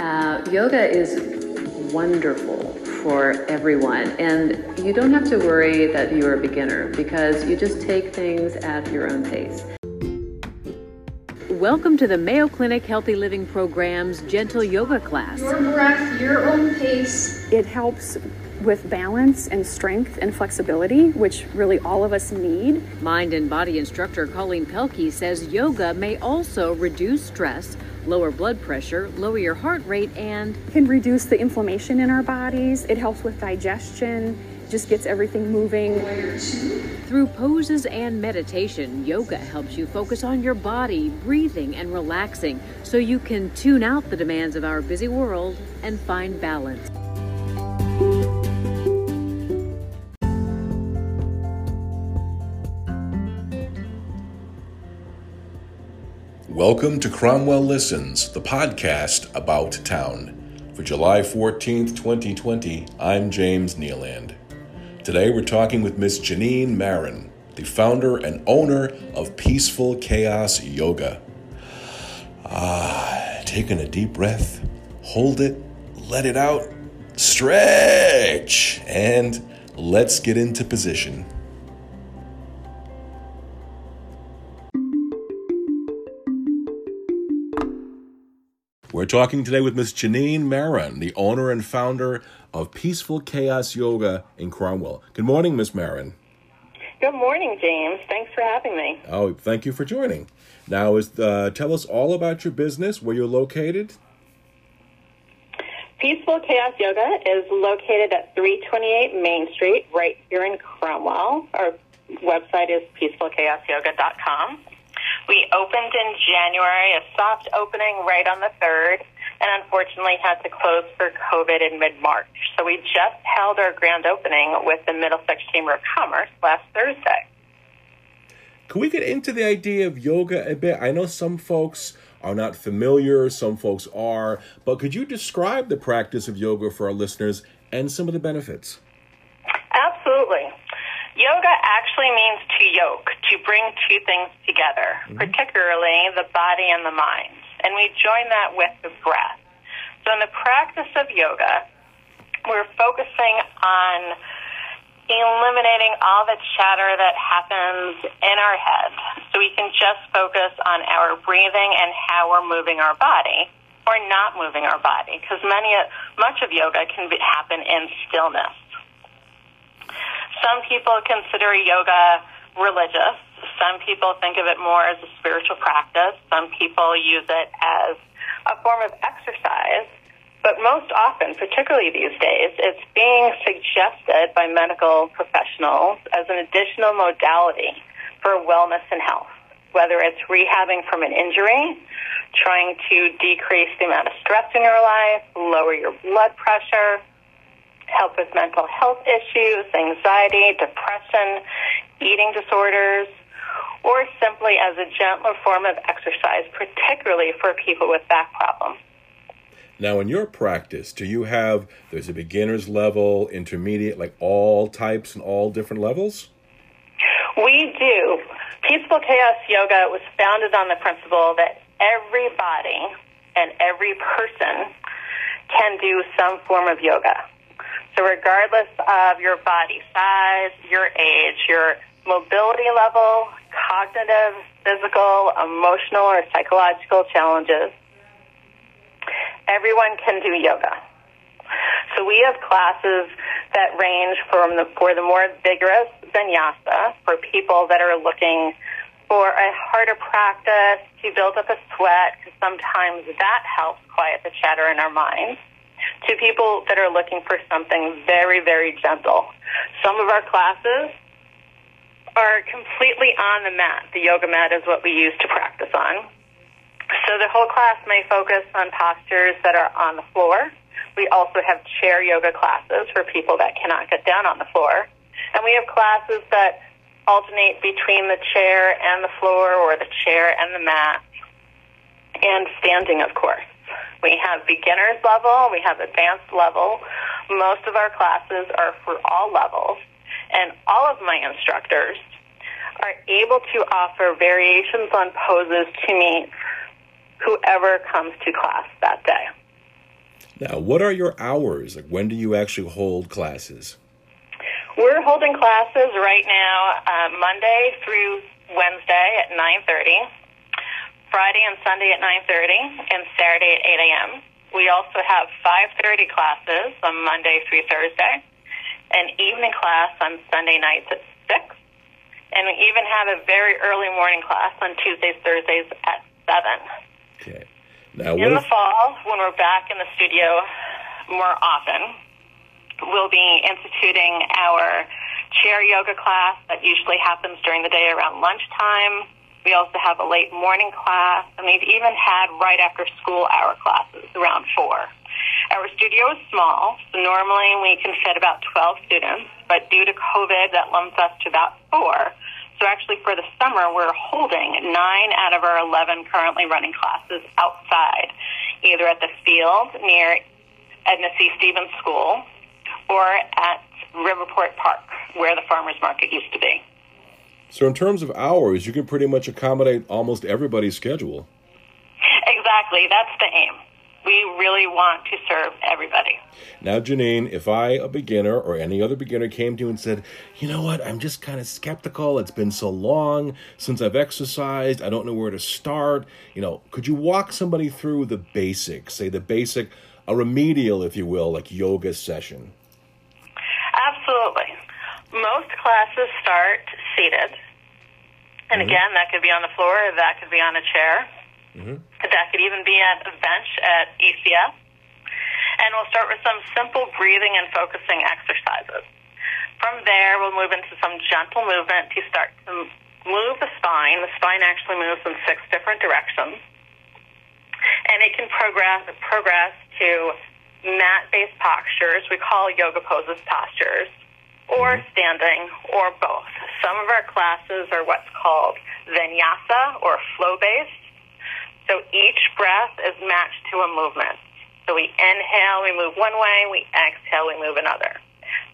Uh, yoga is wonderful for everyone, and you don't have to worry that you're a beginner because you just take things at your own pace. Welcome to the Mayo Clinic Healthy Living Program's Gentle Yoga class. Your breath, your own pace. It helps with balance and strength and flexibility, which really all of us need. Mind and body instructor Colleen Pelkey says yoga may also reduce stress, lower blood pressure, lower your heart rate, and can reduce the inflammation in our bodies. It helps with digestion, just gets everything moving. Through poses and meditation, yoga helps you focus on your body, breathing, and relaxing so you can tune out the demands of our busy world and find balance. Welcome to Cromwell Listens, the podcast about town. For July 14th, 2020, I'm James Nealand. Today we're talking with Miss Jeannine Marron, the founder and owner of Peaceful Chaos Yoga. Ah, taking a deep breath, hold it, let it out, stretch, and let's get into position. We're talking today with Miss Jeannine Marron, the owner and founder of Peaceful Chaos Yoga in Cromwell. Good morning, Miss Marron. Good morning, James. Thanks for having me. Oh, thank you for joining. Now, is uh, tell us all about your business, where you're located. Peaceful Chaos Yoga is located at 328 Main Street, right here in Cromwell. Our website is peacefulchaosyoga.com. Opened in January, a soft opening right on the 3rd, and unfortunately had to close for COVID in mid March. So we just held our grand opening with the Middlesex Chamber of Commerce last Thursday. Can we get into the idea of yoga a bit? I know some folks are not familiar, some folks are, but could you describe the practice of yoga for our listeners and some of the benefits? Absolutely. Yoga actually means to yoke, to bring two things together, mm-hmm. particularly the body and the mind. And we join that with the breath. So in the practice of yoga, we're focusing on eliminating all the chatter that happens in our head so we can just focus on our breathing and how we're moving our body or not moving our body because many much of yoga can be, happen in stillness some people consider yoga religious. Some people think of it more as a spiritual practice. Some people use it as a form of exercise. But most often, particularly these days, it's being suggested by medical professionals as an additional modality for wellness and health, whether it's rehabbing from an injury, trying to decrease the amount of stress in your life, lower your blood pressure, help with mental health issues, anxiety, depression, eating disorders, or simply as a gentler form of exercise, particularly for people with back problems. Now, in your practice, do you have there's a beginner's level, intermediate, like all types and all different levels? We do. Peaceful Chaos Yoga was founded on the principle that everybody and every person can do some form of yoga. So, regardless of your body size, your age, your mobility level, cognitive, physical, emotional, or psychological challenges, everyone can do yoga. So we have classes that range from the, for the more vigorous vinyasa for people that are looking for a harder practice to build up a sweat because sometimes that helps quiet the chatter in our minds to people that are looking for something very, very gentle. Some of our classes are completely on the mat. The yoga mat is what we use to practice on. So the whole class may focus on postures that are on the floor. We also have chair yoga classes for people that cannot get down on the floor. And we have classes that alternate between the chair and the floor or the chair and the mat and standing, of course. We have beginners level, we have advanced level. Most of our classes are for all levels, and all of my instructors are able to offer variations on poses to meet whoever comes to class that day. Now, what are your hours? Like, when do you actually hold classes? We're holding classes right now, uh, Monday through Wednesday at 9:30, Friday and Sunday at 9:30, and Saturday at 8 a.m. We also have 5:30 classes on Monday through Thursday, an evening class on Sunday nights at six, and we even have a very early morning class on Tuesdays, Thursdays at seven. Okay. Now, In the fall, when we're back in the studio more often, we'll be instituting our chair yoga class that usually happens during the day around lunchtime. We also have a late morning class, and we've even had right after school hour classes around four. Our studio is small, so normally we can fit about 12 students, but due to COVID, that lumps us to about four. So actually, for the summer, we're holding nine out of our 11 currently running classes outside, either at the field near Edna C. Stevens School or at Riverport Park, where the farmers market used to be. So in terms of hours, you can pretty much accommodate almost everybody's schedule. Exactly, that's the aim. We really want to serve everybody. Now, Jeannine, if I, a beginner or any other beginner, came to you and said, you know what, I'm just kind of skeptical. It's been so long since I've exercised. I don't know where to start. You know, could you walk somebody through the basics, say the basic, a remedial, if you will, like yoga session? Absolutely. Most classes start seated. And mm-hmm. again, that could be on the floor, that could be on a chair, mm-hmm. that could even be at a bench at ECS. And we'll start with some simple breathing and focusing exercises. From there, we'll move into some gentle movement to start to move the spine. The spine actually moves in six different directions. And it can progress, progress to mat-based postures. We call yoga poses postures or mm-hmm. standing, or both. Some of our classes are what's called vinyasa or flow based. So each breath is matched to a movement. So we inhale, we move one way, we exhale, we move another.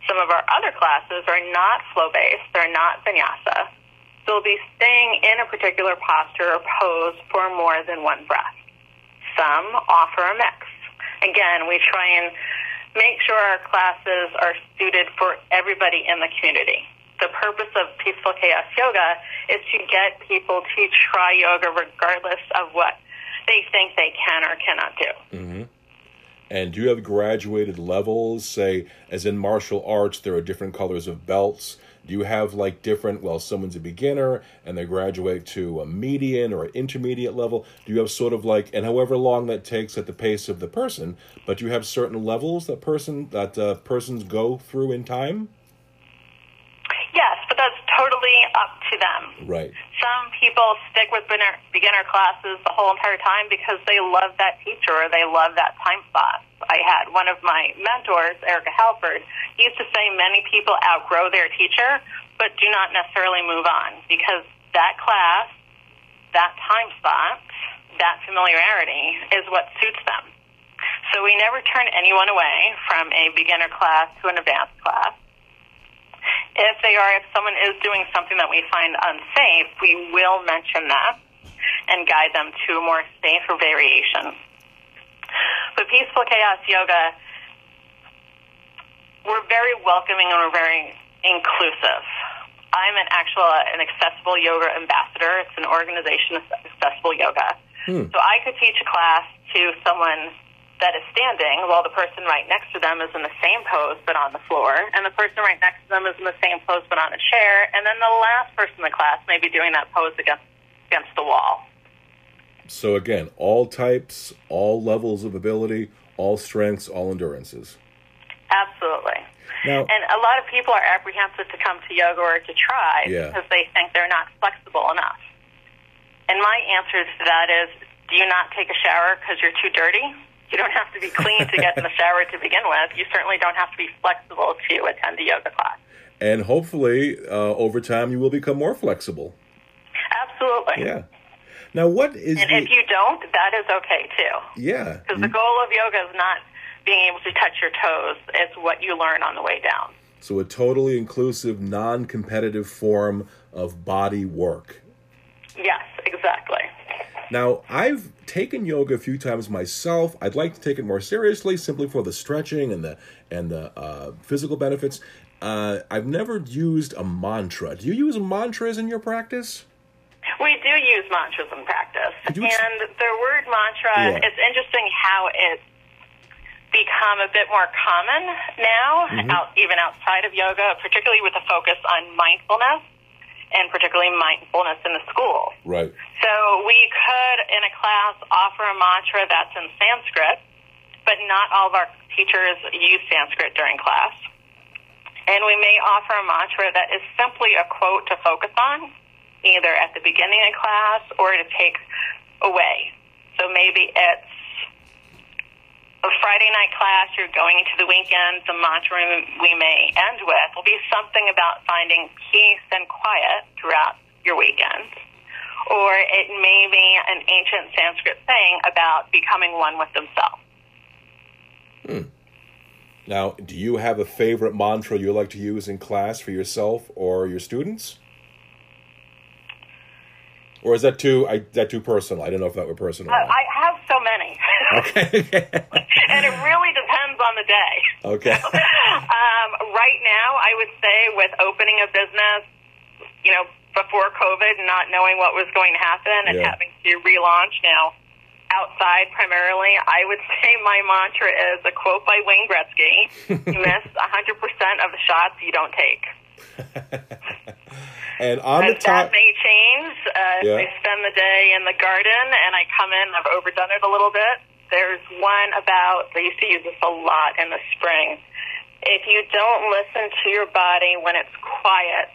Some of our other classes are not flow based, they're not vinyasa. So we'll be staying in a particular posture or pose for more than one breath. Some offer a mix. Again, we try and make sure our classes are suited for everybody in the community. The purpose of Peaceful Chaos Yoga is to get people to try yoga regardless of what they think they can or cannot do. Mm-hmm. And do you have graduated levels? Say, as in martial arts, there are different colors of belts. Do you have like different, well, someone's a beginner and they graduate to a median or an intermediate level? Do you have sort of like, and however long that takes at the pace of the person, but do you have certain levels that person, that uh, persons go through in time? Yes, but that's totally up to them. Right. Some people stick with beginner, beginner classes the whole entire time because they love that teacher or they love that time spot. I had one of my mentors, Erica Halford, used to say many people outgrow their teacher, but do not necessarily move on because that class, that time spot, that familiarity is what suits them. So we never turn anyone away from a beginner class to an advanced class if they are, if someone is doing something that we find unsafe, we will mention that and guide them to a more safer variation. But Peaceful Chaos Yoga, we're very welcoming and we're very inclusive. I'm an actual an accessible yoga ambassador. It's an organization of accessible yoga. Hmm. So I could teach a class to someone that is standing while the person right next to them is in the same pose but on the floor, and the person right next to them is in the same pose but on a chair, and then the last person in the class may be doing that pose against against the wall. So again, all types, all levels of ability, all strengths, all endurances. Absolutely. Now, And a lot of people are apprehensive to come to yoga or to try Yeah. because they think they're not flexible enough. And my answer to that is do you not take a shower because you're too dirty? You don't have to be clean to get in the shower to begin with. You certainly don't have to be flexible to attend a yoga class. and hopefully, uh, over time, you will become more flexible. Absolutely. Yeah. Now, what is And the if you don't, that is okay too. yeah? Because the goal of yoga is not being able to touch your toes, it's what you learn on the way down. So a totally inclusive, non-competitive form of body work. Yes, exactly. Now, I've taken yoga a few times myself. I'd like to take it more seriously, simply for the stretching and the and the uh, physical benefits. Uh, I've never used a mantra. Do you use mantras in your practice? We do use mantras in practice. Ex- and the word mantra, Yeah. it's interesting how it's become a bit more common now, Mm-hmm. out, even outside of yoga, particularly with a focus on mindfulness and particularly mindfulness in the school. Right. So we could, in a class, offer a mantra that's in Sanskrit, but not all of our teachers use Sanskrit during class. And we may offer a mantra that is simply a quote to focus on, either at the beginning of class or to take away. So maybe it's a Friday night class, you're going into the weekend, the mantra we may end with will be something about finding peace and quiet throughout your weekend. Or it may be an ancient Sanskrit saying about becoming one with themselves. Hmm. Now, do you have a favorite mantra you like to use in class for yourself or your students? Or is that too I, that too personal? I don't know if that were personal. Uh, I have so many. okay. and it really depends on the day. okay. um, right now, I would say with opening a business, you know, before COVID, not knowing what was going to happen and Yeah. having to relaunch now outside primarily, I would say my mantra is a quote by Wayne Gretzky: "You miss 100% of the shots you don't take." And on the top, that may change. Uh, Yeah. I spend the day in the garden and I come in, I've overdone it a little bit. There's one about, I used to use this a lot in the spring. If you don't listen to your body when it's quiet,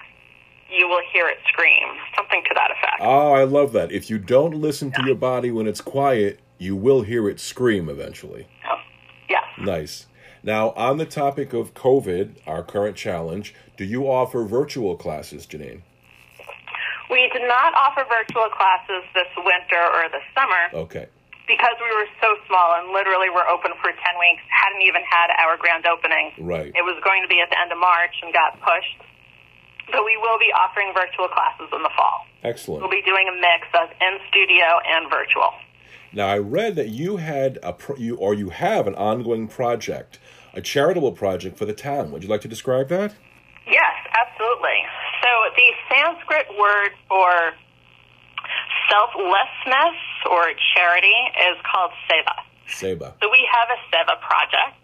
you will hear it scream. Something to that effect. oh, I love that. If you don't listen to your body when it's quiet, you will hear it scream eventually. So, yes. Nice. Now, on the topic of COVID, our current challenge, do you offer virtual classes, Jeannine? We did not offer virtual classes this winter or this summer Okay. because we were so small and literally were open for 10 weeks, hadn't even had our grand opening. Right. It was going to be at the end of March and got pushed. But we will be offering virtual classes in the fall. Excellent. We'll be doing a mix of in studio and virtual. Now, I read that you had a pro- you or you have an ongoing project, a charitable project for the town. Would you like to describe that? Yes, absolutely. So the Sanskrit word for selflessness or charity is called seva. Seba. So we have a seva project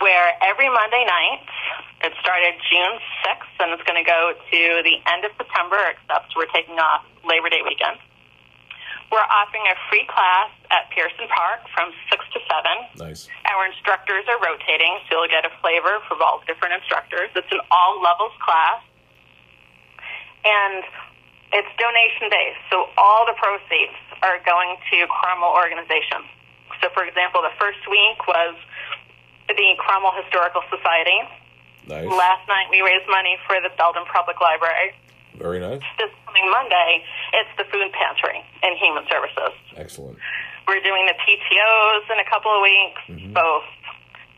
where every Monday night, it started June 6th and it's going to go to the end of September, except we're taking off Labor Day weekend. We're offering a free class at Pierson Park from 6 to 7. Nice. Our instructors are rotating, so you'll get a flavor from all different instructors. It's an all levels class. And it's donation based, so all the proceeds are going to Cromwell organizations. So, for example, the first week was the Cromwell Historical Society. Nice. Last night we raised money for the Belden Public Library. Very nice. This coming Monday, it's the Food Pantry and Human Services. Excellent. We're doing the PTOs in a couple of weeks, mm-hmm. both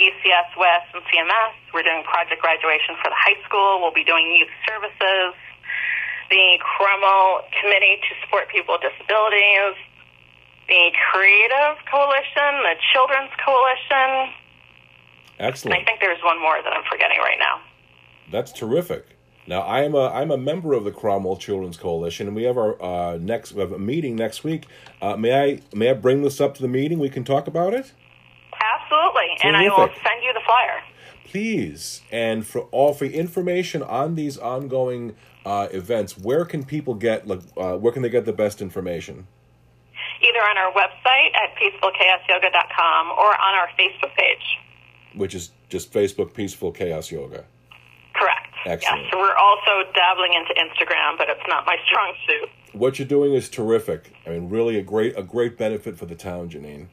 ECS West and CMS. We're doing project graduation for the high school. We'll be doing youth services. The Cromwell Committee to Support People with Disabilities. The Creative Coalition, the Children's Coalition. Excellent. And I think there's one more that I'm forgetting right now. That's terrific. Now, I am a I'm a member of the Cromwell Children's Coalition, and we have our uh, next we have a meeting next week. Uh, may I may I bring this up to the meeting? We can talk about it. Absolutely. And I will send you the flyer. please and for all for information on these ongoing uh, events where can people get like uh, where can they get the best information Either on our website at peacefulchaosyoga.com or on our Facebook page. which is just facebook peaceful chaos yoga Excellent. Yes. We're also dabbling into Instagram, but it's not my strong suit. what you're doing is terrific i mean really a great a great benefit for the town jeannine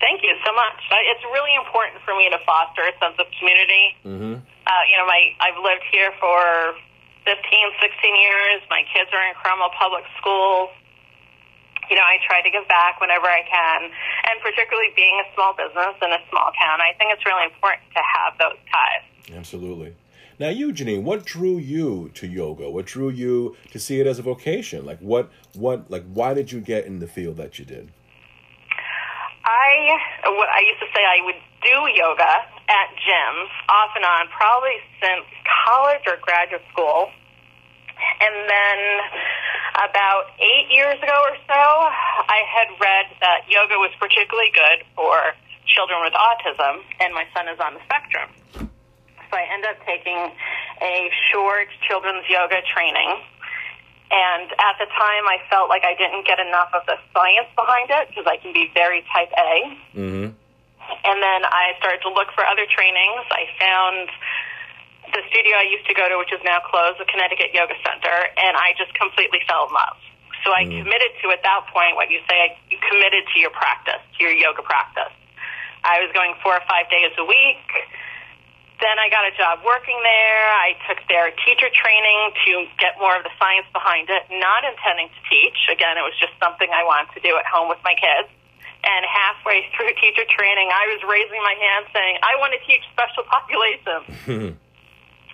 Thank you so much. It's really important for me to foster a sense of community. Mm-hmm. Uh, you know, my I've lived here for 15, 16 years. My kids are in Cromwell Public School. You know, I try to give back whenever I can, and particularly being a small business in a small town, I think it's really important to have those ties. absolutely Now, you, Jeannine, what drew you to yoga? What drew you to see it as a vocation? Like, what, what, like, why did you get in the field that you did? I, what I used to say I would do yoga at gyms off and on, probably since college or graduate school. And then about eight years ago or so, I had read that yoga was particularly good for children with autism, and my son is on the spectrum. So I ended up taking a short children's yoga training. And at the time, I felt like I didn't get enough of the science behind it because I can be very type A. Mm-hmm. And then I started to look for other trainings. I found the studio I used to go to, which is now closed, the Connecticut Yoga Center, and I just completely fell in love. So I Mm. committed to at that point what you say, you committed to your practice, to your yoga practice. I was going four or five days a week. Then I got a job working there. I took their teacher training to get more of the science behind it, not intending to teach. Again, it was just something I wanted to do at home with my kids. And halfway through teacher training, I was raising my hand saying, I want to teach special populations. Hmm.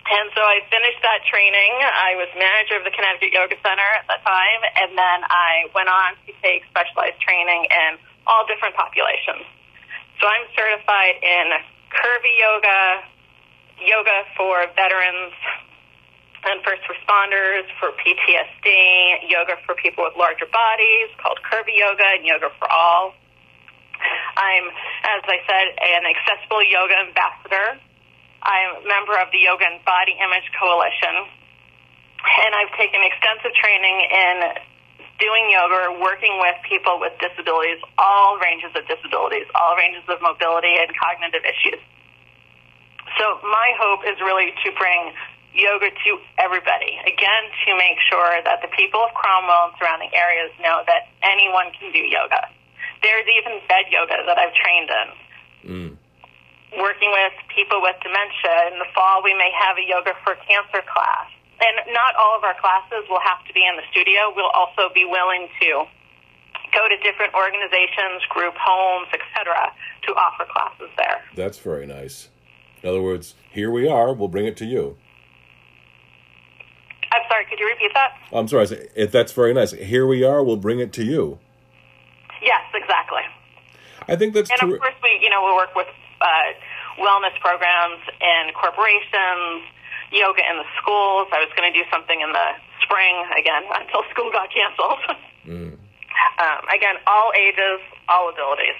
And so I finished that training. I was manager of the Connecticut Yoga Center at that time, and then I went on to take specialized training in all different populations. So I'm certified in curvy yoga, yoga for veterans and first responders, for PTSD, yoga for people with larger bodies called curvy yoga, and yoga for all. I'm, as I said, an accessible yoga ambassador. I'm a member of the Yoga and Body Image Coalition, and I've taken extensive training in doing yoga, working with people with disabilities, all ranges of disabilities, all ranges of mobility and cognitive issues. So my hope is really to bring yoga to everybody. Again, to make sure that the people of Cromwell and surrounding areas know that anyone can do yoga. There's even bed yoga that I've trained in. Mm. Working with people with dementia. In the fall, we may have a yoga for cancer class. And not all of our classes will have to be in the studio. We'll also be willing to go to different organizations, group homes, etc., to offer classes there. That's very nice. In other words, here we are. We'll bring it to you. I'm sorry, could you repeat that? I'm sorry. If that's very nice. Here we are. We'll bring it to you. Yes, exactly. I think that's And terri- of course, we you know we work with uh, wellness programs and corporations, yoga in the schools. I was going to do something in the spring again until school got canceled. um, again, all ages, all abilities,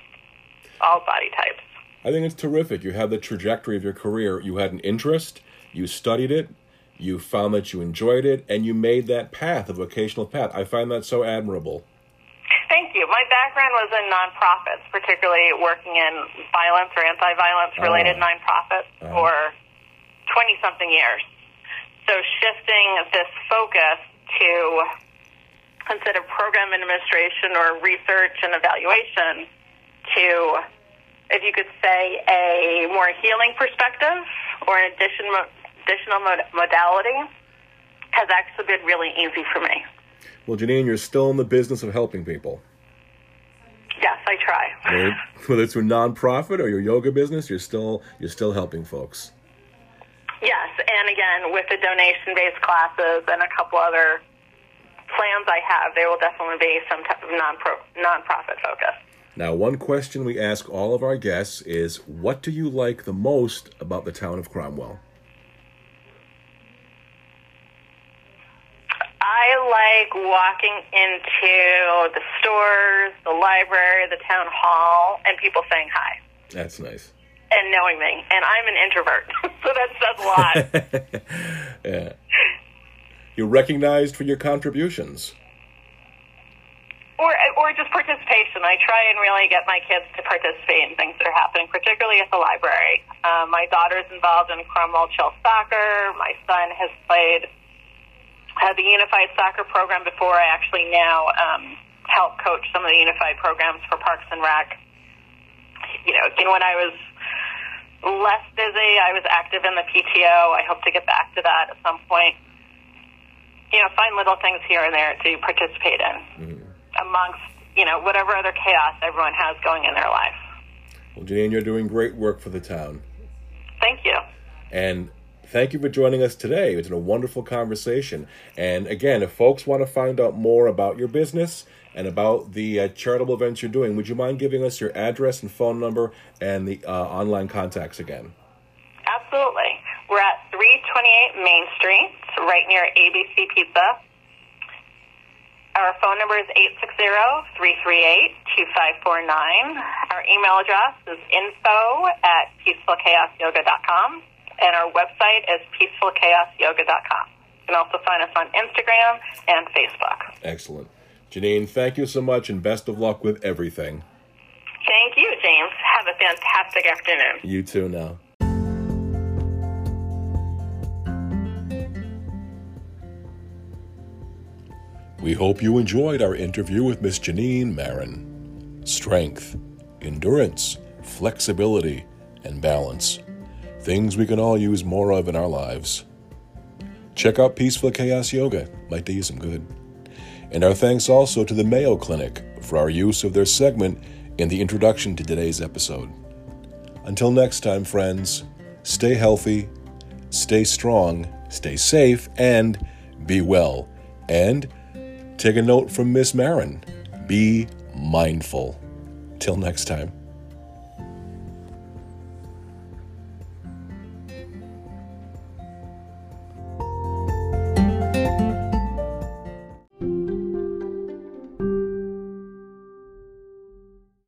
all body types. I think it's terrific. You had the trajectory of your career. You had an interest. You studied it. You found that you enjoyed it, and you made that path, a vocational path. I find that so admirable. Thank you. My background was in nonprofits, particularly working in violence or anti-violence related Ah. nonprofits Uh-huh. for 20 something years. So shifting this focus to instead of program administration or research and evaluation to, if you could say, a more healing perspective or an addition, additional mod- modality has actually been really easy for me. Well, Jeannine, you're still in the business of helping people. Yes, I try. Whether, whether it's your nonprofit or your yoga business, you're still you're still helping folks. Yes, and again, with the donation based classes and a couple other plans I have, there will definitely be some type of non-pro, non-profit focus. Now, one question we ask all of our guests is, what do you like the most about the town of Cromwell? I like walking into the stores, the library, the town hall, and people saying hi That's nice. and knowing me. And I'm an introvert, so that says a lot. Yeah. You're recognized for your contributions. Or or just participation. I try and really get my kids to participate in things that are happening, particularly at the library. Um, my daughter's involved in Cromwell Chill Soccer. My son has played uh, the Unified Soccer program before. I actually now um, help coach some of the Unified programs for Parks and Rec. You know, again, when I was less busy, I was active in the PTO. I hope to get back to that at some point. You know, find little things here and there to participate in amongst you know whatever other chaos everyone has going in their life. Well, Jeannine, you're doing great work for the town. Thank you. And thank you for joining us today. It's been a wonderful conversation. And again, if folks want to find out more about your business and about the uh, charitable events you're doing, would you mind giving us your address and phone number and the uh, online contacts again? Absolutely. We're at 328 Main Street, right near ABC Pizza. Our phone number is 860-338-2549. Our email address is info at peacefulchaosyoga.com. And our website is peacefulchaosyoga.com. You can also find us on Instagram and Facebook. Excellent. Jeannine, thank you so much and best of luck with everything. Thank you, James. Have a fantastic afternoon. You too now. We hope you enjoyed our interview with Miss Jeannine Marron. Strength, endurance, flexibility, and balance. Things we can all use more of in our lives. Check out Peaceful Chaos Yoga, might do you some good. And our thanks also to the Mayo Clinic for our use of their segment in the introduction to today's episode. Until next time, friends, stay healthy, stay strong, stay safe, and be well. And take a note from Miss Marron be mindful. Till next time.